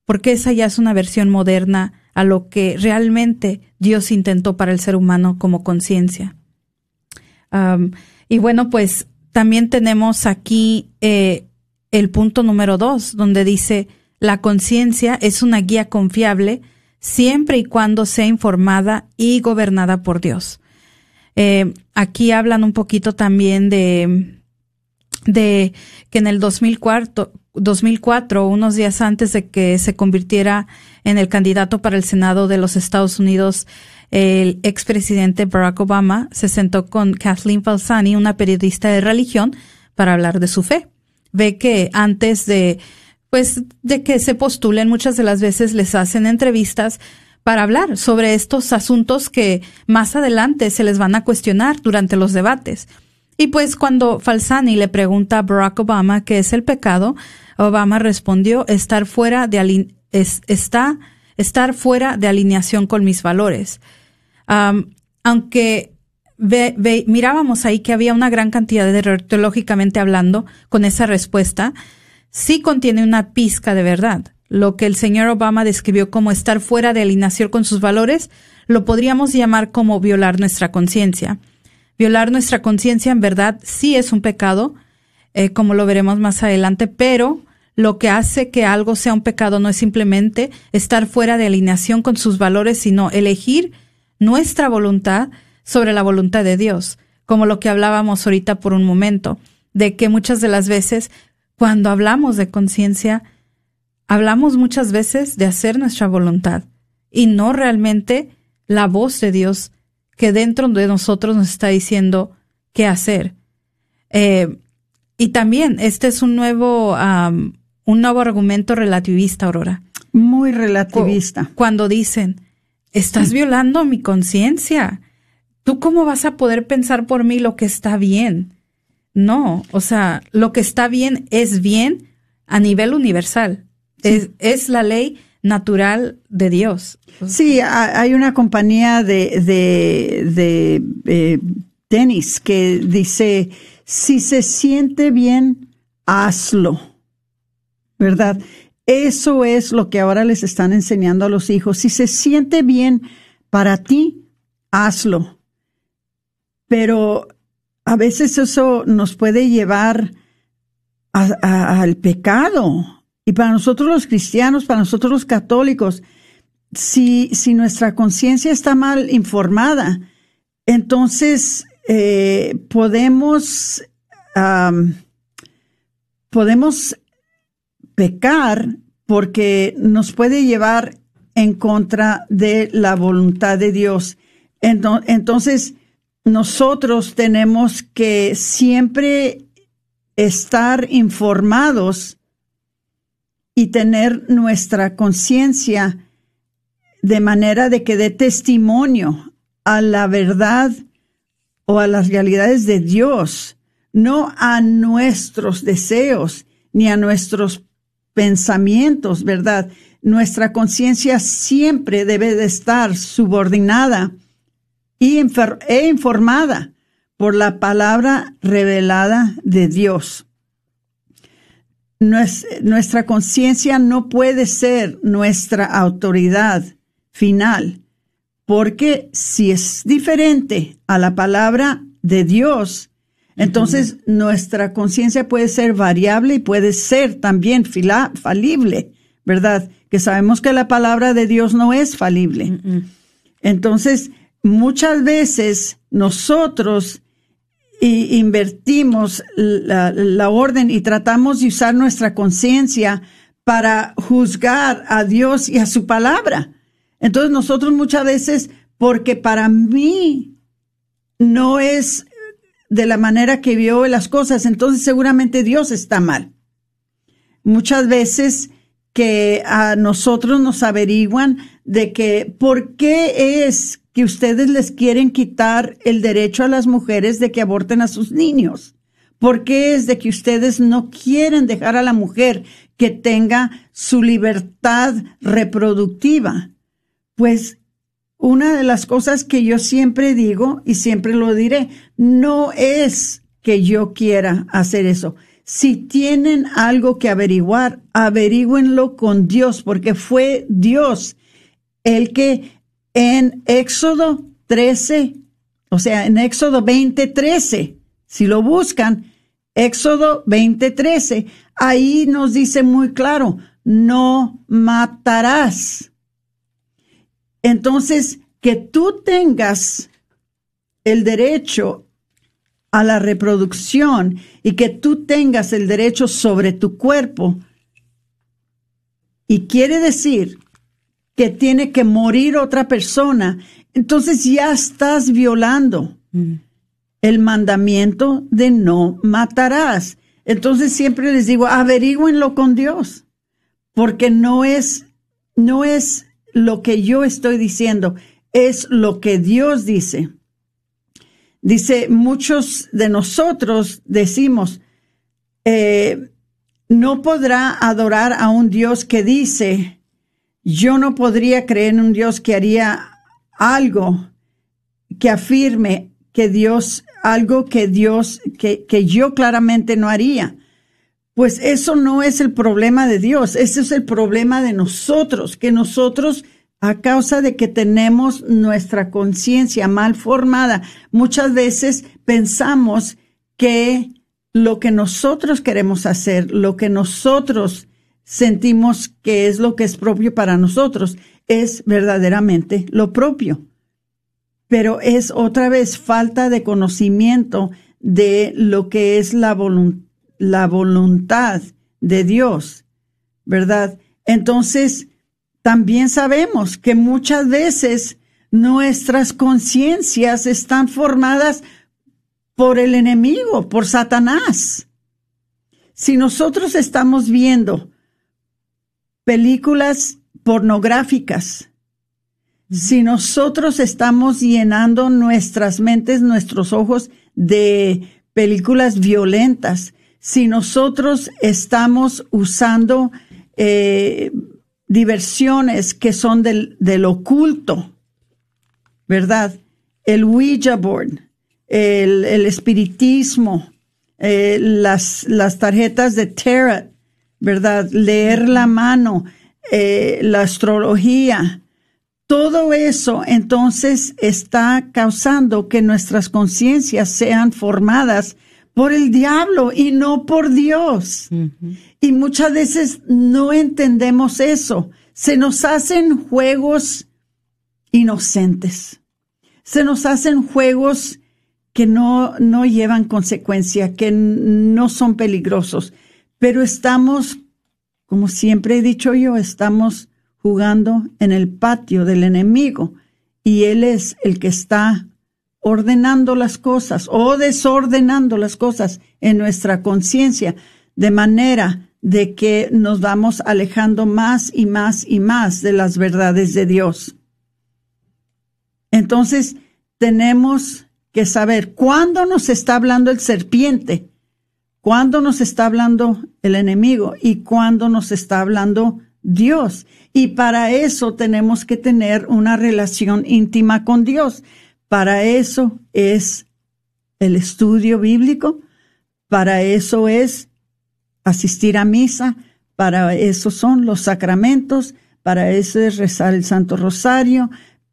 porque esa ya es una versión moderna a lo que realmente Dios intentó para el ser humano como conciencia. y bueno, pues también tenemos aquí eh, el punto número dos, donde dice, la conciencia es una guía confiable siempre y cuando sea informada y gobernada por Dios. Eh, aquí hablan un poquito también de, de que en el 2004, 2004, unos días antes de que se convirtiera en el candidato para el Senado de los Estados Unidos, el expresidente Barack Obama se sentó con Kathleen Falsani, una periodista de religión, para hablar de su fe. Ve que antes de, pues, de que se postulen, muchas de las veces les hacen entrevistas para hablar sobre estos asuntos que más adelante se les van a cuestionar durante los debates. Y pues cuando Falsani le pregunta a Barack Obama qué es el pecado, Obama respondió estar fuera de está estar fuera de alineación con mis valores. aunque mirábamos ahí que había una gran cantidad de teológicamente hablando con esa respuesta, sí contiene una pizca de verdad. Lo que el señor Obama describió como estar fuera de alineación con sus valores, lo podríamos llamar como violar nuestra conciencia. Violar nuestra conciencia en verdad sí es un pecado, eh, como lo veremos más adelante, pero lo que hace que algo sea un pecado no es simplemente estar fuera de alineación con sus valores, sino elegir nuestra voluntad sobre la voluntad de Dios, como lo que hablábamos ahorita por un momento, de que muchas de las veces cuando hablamos de conciencia, hablamos muchas veces de hacer nuestra voluntad y no realmente la voz de Dios que dentro de nosotros nos está diciendo qué hacer. Eh, y también este es un nuevo, un nuevo argumento relativista, Aurora.
Muy relativista.
Cuando dicen, estás violando mi conciencia. ¿Tú cómo vas a poder pensar por mí lo que está bien? No, o sea, lo que está bien es bien a nivel universal. Es, es la ley natural de Dios.
Sí, hay una compañía de, de, eh, tenis que dice, si se siente bien, hazlo, ¿verdad? Eso es lo que ahora les están enseñando a los hijos. Si se siente bien para ti, hazlo. Pero a veces eso nos puede llevar al pecado y para nosotros los cristianos, para nosotros los católicos, si, si nuestra conciencia está mal informada, entonces eh, podemos, podemos pecar porque nos puede llevar en contra de la voluntad de Dios. Entonces, nosotros tenemos que siempre estar informados y tener nuestra conciencia de manera de que dé testimonio a la verdad o a las realidades de Dios, no a nuestros deseos ni a nuestros pensamientos, ¿verdad? Nuestra conciencia siempre debe de estar subordinada e informada por la palabra revelada de Dios nuestra conciencia no puede ser nuestra autoridad final, porque si es diferente a la palabra de Dios, entonces nuestra conciencia puede ser variable y puede ser también falible, ¿verdad? Que sabemos que la palabra de Dios no es falible. Entonces, muchas veces nosotros y invertimos la, orden y tratamos de usar nuestra conciencia para juzgar a Dios y a su palabra. Entonces nosotros muchas veces, porque para mí no es de la manera que vio las cosas, entonces seguramente Dios está mal. Muchas veces que a nosotros nos averiguan de que por qué es que ustedes les quieren quitar el derecho a las mujeres de que aborten a sus niños? ¿Por qué es de que ustedes no quieren dejar a la mujer que tenga su libertad reproductiva? Pues una de las cosas que yo siempre digo y siempre lo diré, no es que yo quiera hacer eso. Si tienen algo que averiguar, averigüenlo con Dios, porque fue Dios el que en Éxodo 13, o sea, en Éxodo 20, 13. Si lo buscan, Éxodo 20, 13, ahí nos dice muy claro, no matarás. Entonces, que tú tengas el derecho a la reproducción y que tú tengas el derecho sobre tu cuerpo, y quiere decir que tiene que morir otra persona, entonces ya estás violando mm. el mandamiento de no matarás. Entonces siempre les digo, averigüenlo con Dios, porque no es, no es lo que yo estoy diciendo, es lo que Dios dice. Dice, muchos de nosotros decimos, eh, no podrá adorar a un Dios que dice, yo no podría creer en un Dios que haría algo que afirme que Dios, algo que Dios, que, que yo claramente no haría. Pues eso no es el problema de Dios, ese es el problema de nosotros, que nosotros a causa de que tenemos nuestra conciencia mal formada, muchas veces pensamos que lo que nosotros queremos hacer, lo que nosotros sentimos que es lo que es propio para nosotros, es verdaderamente lo propio. Pero es otra vez falta de conocimiento de lo que es la, voluntad de Dios, ¿verdad? Entonces, también sabemos que muchas veces nuestras conciencias están formadas por el enemigo, por Satanás. Si nosotros estamos viendo películas pornográficas, si nosotros estamos llenando nuestras mentes, nuestros ojos de películas violentas, si nosotros estamos usando eh, diversiones que son del, del oculto, ¿verdad? El Ouija board, el, el espiritismo, eh, las, las tarjetas de tarot, ¿verdad? Leer la mano, eh, la astrología, todo eso entonces está causando que nuestras conciencias sean formadas por el diablo y no por Dios. Y muchas veces no entendemos eso. Se nos hacen juegos inocentes. Se nos hacen juegos que no, no llevan consecuencia, que no son peligrosos. Pero estamos, como siempre he dicho yo, estamos jugando en el patio del enemigo y él es el que está ordenando las cosas o desordenando las cosas en nuestra conciencia de manera de que nos vamos alejando más y más y más de las verdades de Dios. Entonces, tenemos que saber cuándo nos está hablando el serpiente, cuándo nos está hablando el enemigo y cuándo nos está hablando Dios. Y para eso tenemos que tener una relación íntima con Dios. Para eso es el estudio bíblico, para eso es asistir a misa, para eso son los sacramentos, para eso es rezar el Santo Rosario,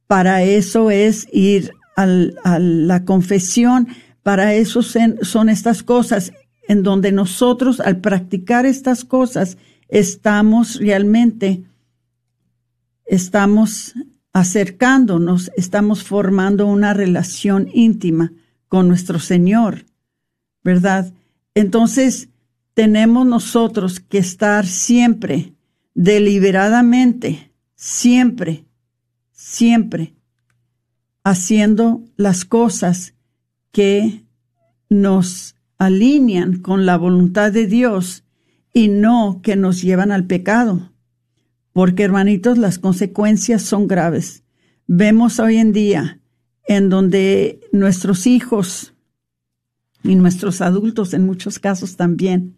para eso es ir a la confesión, para eso son estas cosas en donde nosotros al practicar estas cosas estamos realmente, estamos acercándonos, estamos formando una relación íntima con nuestro Señor, ¿verdad? Entonces, tenemos nosotros que estar siempre, deliberadamente, siempre, siempre, haciendo las cosas que nos alinean con la voluntad de Dios y no que nos llevan al pecado porque hermanitos, las consecuencias son graves. Vemos hoy en día en donde nuestros hijos y nuestros adultos en muchos casos también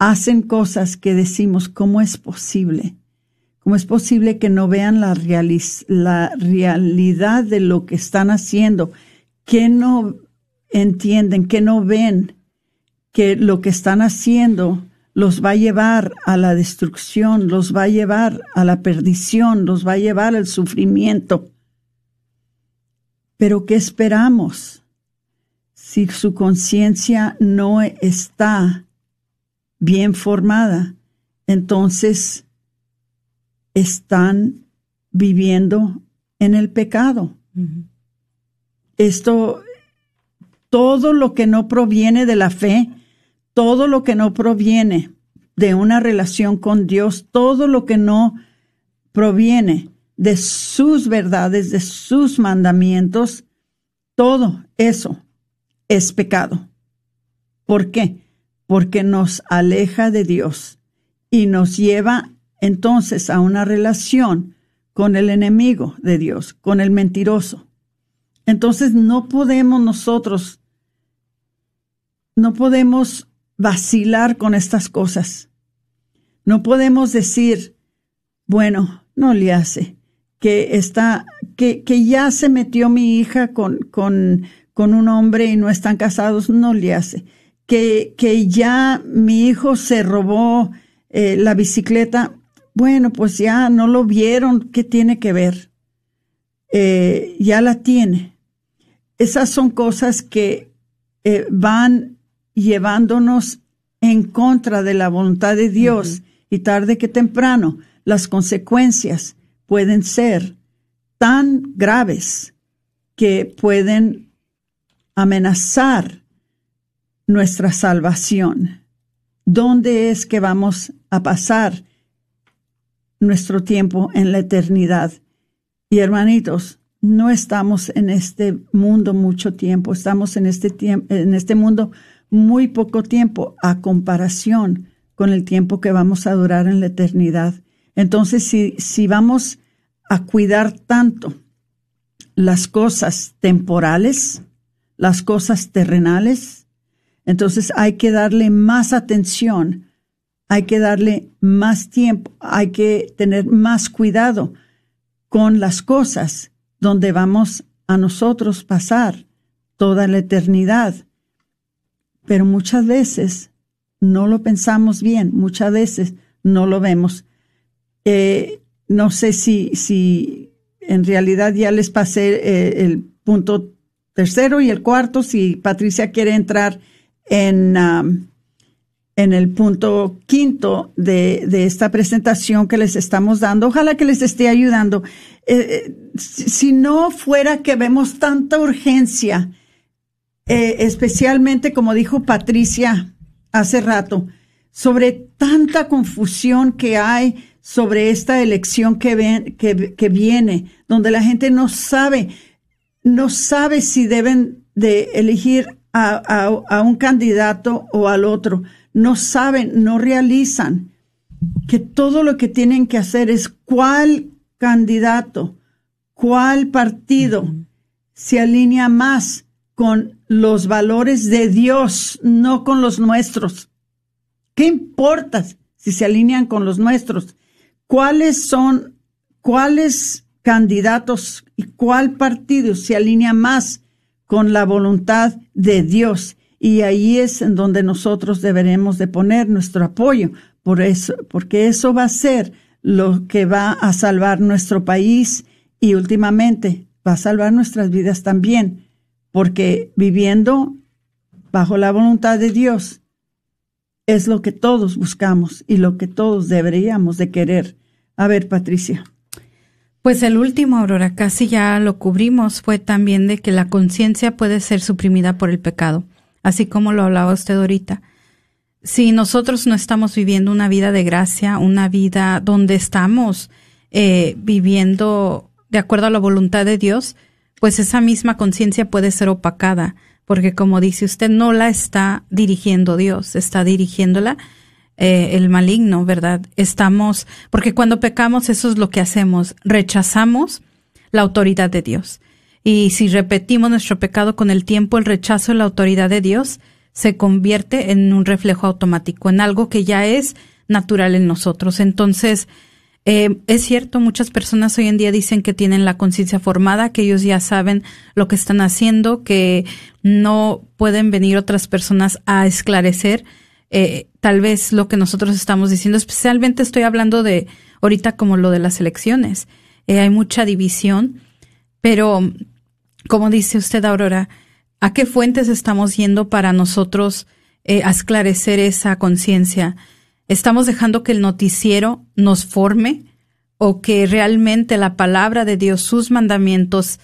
hacen cosas que decimos, ¿cómo es posible? ¿Cómo es posible que no vean la, realidad de lo que están haciendo? Que no entienden, que no ven que lo que están haciendo los va a llevar a la destrucción, los va a llevar a la perdición, los va a llevar al sufrimiento. Pero ¿qué esperamos? Si su conciencia no está bien formada, entonces están viviendo en el pecado. Esto todo lo que no proviene de la fe, todo lo que no proviene de una relación con Dios, todo lo que no proviene de sus verdades, de sus mandamientos, todo eso es pecado. ¿Por qué? Porque nos aleja de Dios y nos lleva entonces a una relación con el enemigo de Dios, con el mentiroso. Entonces no podemos nosotros, no podemos vacilar con estas cosas. No podemos decir, bueno, no le hace, que está, que, ya se metió mi hija con, con, con un hombre y no están casados, no le hace. Que, que ya mi hijo se robó eh, la bicicleta, bueno, pues ya no lo vieron, ¿qué tiene que ver? Eh, ya la tiene. Esas son cosas que eh, van llevándonos en contra de la voluntad de Dios y tarde que temprano las consecuencias pueden ser tan graves que pueden amenazar nuestra salvación. ¿Dónde es que vamos a pasar nuestro tiempo en la eternidad? Y hermanitos, no estamos en este mundo mucho tiempo, estamos en este, tiempo, en este mundo muy poco tiempo a comparación con el tiempo que vamos a durar en la eternidad. Entonces, si, si vamos a cuidar tanto las cosas temporales, las cosas terrenales, entonces hay que darle más atención, hay que darle más tiempo, hay que tener más cuidado con las cosas donde vamos a nosotros pasar toda la eternidad. Pero muchas veces no lo pensamos bien, muchas veces no lo vemos. Eh, no sé si, si en realidad ya les pasé eh, el punto tercero y el cuarto, si Patricia quiere entrar en, um, en el punto quinto de, de, esta presentación que les estamos dando. Ojalá que les esté ayudando. Eh, si no fuera que vemos tanta urgencia, especialmente como dijo Patricia hace rato, sobre tanta confusión que hay sobre esta elección que, ven, que, que, viene, donde la gente no sabe, no sabe si deben de elegir a, a, a un candidato o al otro. No saben, no realizan que todo lo que tienen que hacer es cuál candidato, cuál partido se alinea más con los valores de Dios, no con los nuestros. ¿Qué importa si se alinean con los nuestros? cuáles son, cuáles candidatos y cuál partido se alinea más con la voluntad de Dios. Y ahí es en donde nosotros deberemos de poner nuestro apoyo, por eso, porque eso va a ser lo que va a salvar nuestro país y últimamente va a salvar nuestras vidas también, porque viviendo bajo la voluntad de Dios es lo que todos buscamos y lo que todos deberíamos de querer. A ver, Patricia.
Pues el último, Aurora, casi ya lo cubrimos, fue también de que la conciencia puede ser suprimida por el pecado, así como lo hablaba usted ahorita. Si nosotros no estamos viviendo una vida de gracia, una vida donde estamos eh, viviendo de acuerdo a la voluntad de Dios, pues esa misma conciencia puede ser opacada porque como dice usted, no la está dirigiendo Dios, está dirigiéndola eh, el maligno, ¿verdad? Estamos, porque cuando pecamos eso es lo que hacemos, rechazamos la autoridad de Dios. Y si repetimos nuestro pecado con el tiempo, el rechazo de la autoridad de Dios se convierte en un reflejo automático, en algo que ya es natural en nosotros. Entonces, eh, es cierto, muchas personas hoy en día dicen que tienen la conciencia formada, que ellos ya saben lo que están haciendo, que no pueden venir otras personas a esclarecer eh, tal vez lo que nosotros estamos diciendo. Especialmente estoy hablando de ahorita como lo de las elecciones. Eh, hay mucha división, pero como dice usted, Aurora, ¿a qué fuentes estamos yendo para nosotros esclarecer esa conciencia? ¿Estamos dejando que el noticiero nos forme o que realmente la palabra de Dios, sus mandamientos,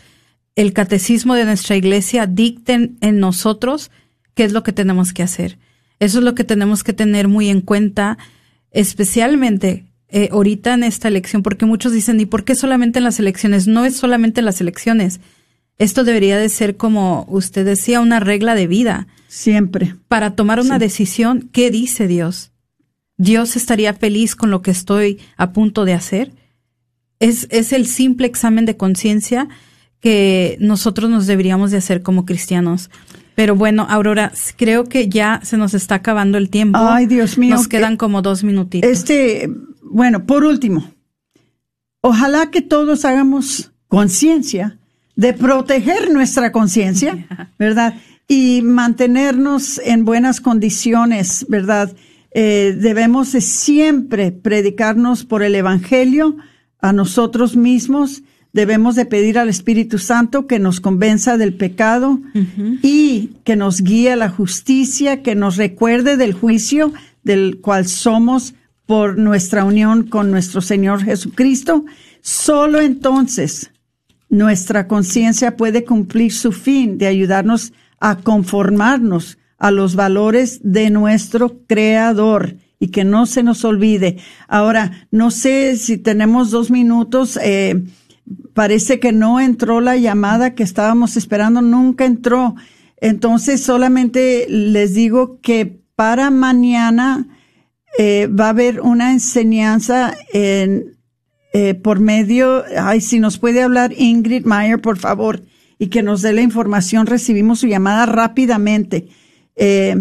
el catecismo de nuestra iglesia dicten en nosotros qué es lo que tenemos que hacer. Eso es lo que tenemos que tener muy en cuenta, especialmente eh, ahorita en esta elección, porque muchos dicen, ¿y por qué solamente en las elecciones? No es solamente en las elecciones. Esto debería de ser, como usted decía, una regla de vida.
Siempre.
Para tomar una decisión, ¿qué dice Dios? ¿Dios estaría feliz con lo que estoy a punto de hacer? Es, es el simple examen de conciencia que nosotros nos deberíamos de hacer como cristianos. Pero bueno, Aurora, creo que ya se nos está acabando el tiempo.
Ay, Dios mío.
Nos quedan como dos minutitos.
Este, bueno, por último, ojalá que todos hagamos conciencia de proteger nuestra conciencia, ¿verdad? Y mantenernos en buenas condiciones, ¿verdad? Eh, debemos de siempre predicarnos por el Evangelio a nosotros mismos debemos de pedir al Espíritu Santo que nos convenza del pecado y que nos guíe a la justicia, que nos recuerde del juicio del cual somos por nuestra unión con nuestro Señor Jesucristo. Solo entonces nuestra conciencia puede cumplir su fin de ayudarnos a conformarnos a los valores de nuestro Creador y que no se nos olvide. Ahora, no sé si tenemos dos minutos. Eh, parece que no entró la llamada que estábamos esperando, nunca entró. Entonces solamente les digo que para mañana eh, va a haber una enseñanza en, eh, por medio, ay, si nos puede hablar Ingrid Mayer, por favor, y que nos dé la información, recibimos su llamada rápidamente. Eh,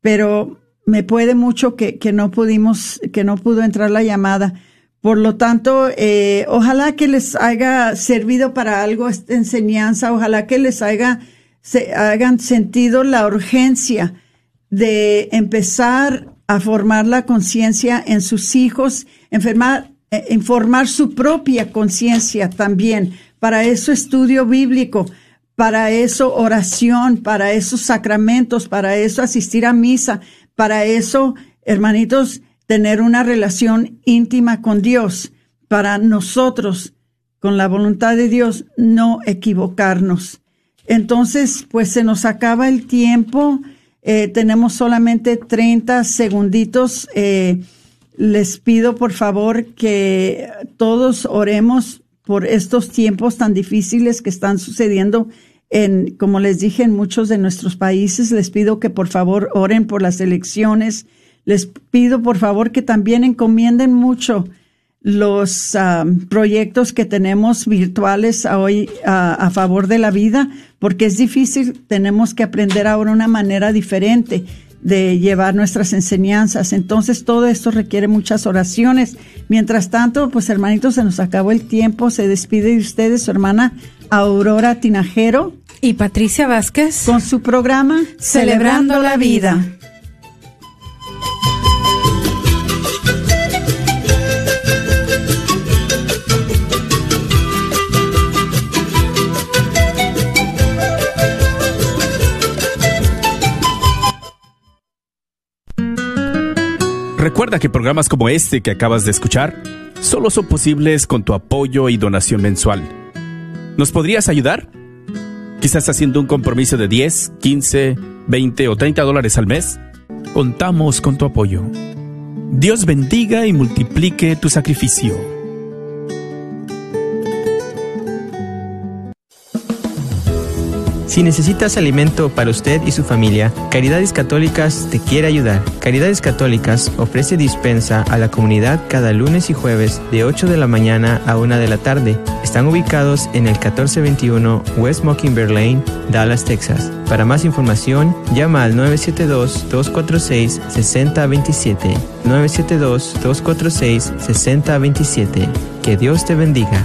pero me puede mucho que, que no pudimos, que no pudo entrar la llamada. Por lo tanto, eh, ojalá que les haya servido para algo esta enseñanza, ojalá que les haya, se, hagan sentido la urgencia de empezar a formar la conciencia en sus hijos, enfermar, eh, informar su propia conciencia también. Para eso estudio bíblico, para eso oración, para esos sacramentos, para eso asistir a misa, para eso, hermanitos, tener una relación íntima con Dios, para nosotros, con la voluntad de Dios, no equivocarnos. Entonces, pues se nos acaba el tiempo, eh, tenemos solamente 30 segunditos. Eh, les pido por favor que todos oremos por estos tiempos tan difíciles que están sucediendo en, como les dije, en muchos de nuestros países. Les pido que por favor oren por las elecciones les pido por favor que también encomienden mucho los proyectos que tenemos virtuales hoy a favor de la vida, porque es difícil, tenemos que aprender ahora una manera diferente de llevar nuestras enseñanzas. Entonces todo esto requiere muchas oraciones. Mientras tanto, pues hermanitos, se nos acabó el tiempo. Se despide de ustedes su hermana Aurora Tinajero.
Y Patricia Vázquez.
Con su programa
Celebrando, la vida.
Recuerda que programas como este que acabas de escuchar solo son posibles con tu apoyo y donación mensual. ¿Nos podrías ayudar? Quizás haciendo un compromiso de 10, 15, 20 o 30 dólares al mes. Contamos con tu apoyo. Dios bendiga y multiplique tu sacrificio.
Si necesitas alimento para usted y su familia, Caridades Católicas te quiere ayudar. Caridades Católicas ofrece dispensa a la comunidad cada lunes y jueves de 8 de la mañana a 1 de la tarde. Están ubicados en el 1421 West Mockingbird Lane, Dallas, Texas. Para más información, llama al 972-246-6027. 972-246-6027. Que Dios te bendiga.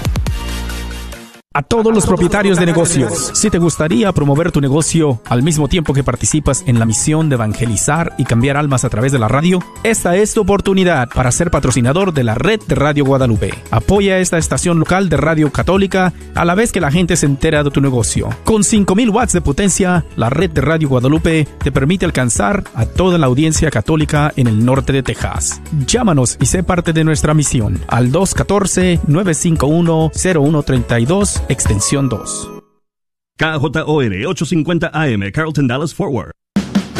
A todos los propietarios de negocios, si te gustaría promover tu negocio al mismo tiempo que participas en la misión de evangelizar y cambiar almas a través de la radio, esta es tu oportunidad para ser patrocinador de la red de Radio Guadalupe. Apoya esta estación local de radio católica a la vez que la gente se entera de tu negocio. Con 5000 watts de potencia, la red de Radio Guadalupe te permite alcanzar a toda la audiencia católica en el norte de Texas. Llámanos y sé parte de nuestra misión al 214 951 0132 extensión 2.
KJOR 850 AM, Carlton Dallas Forward.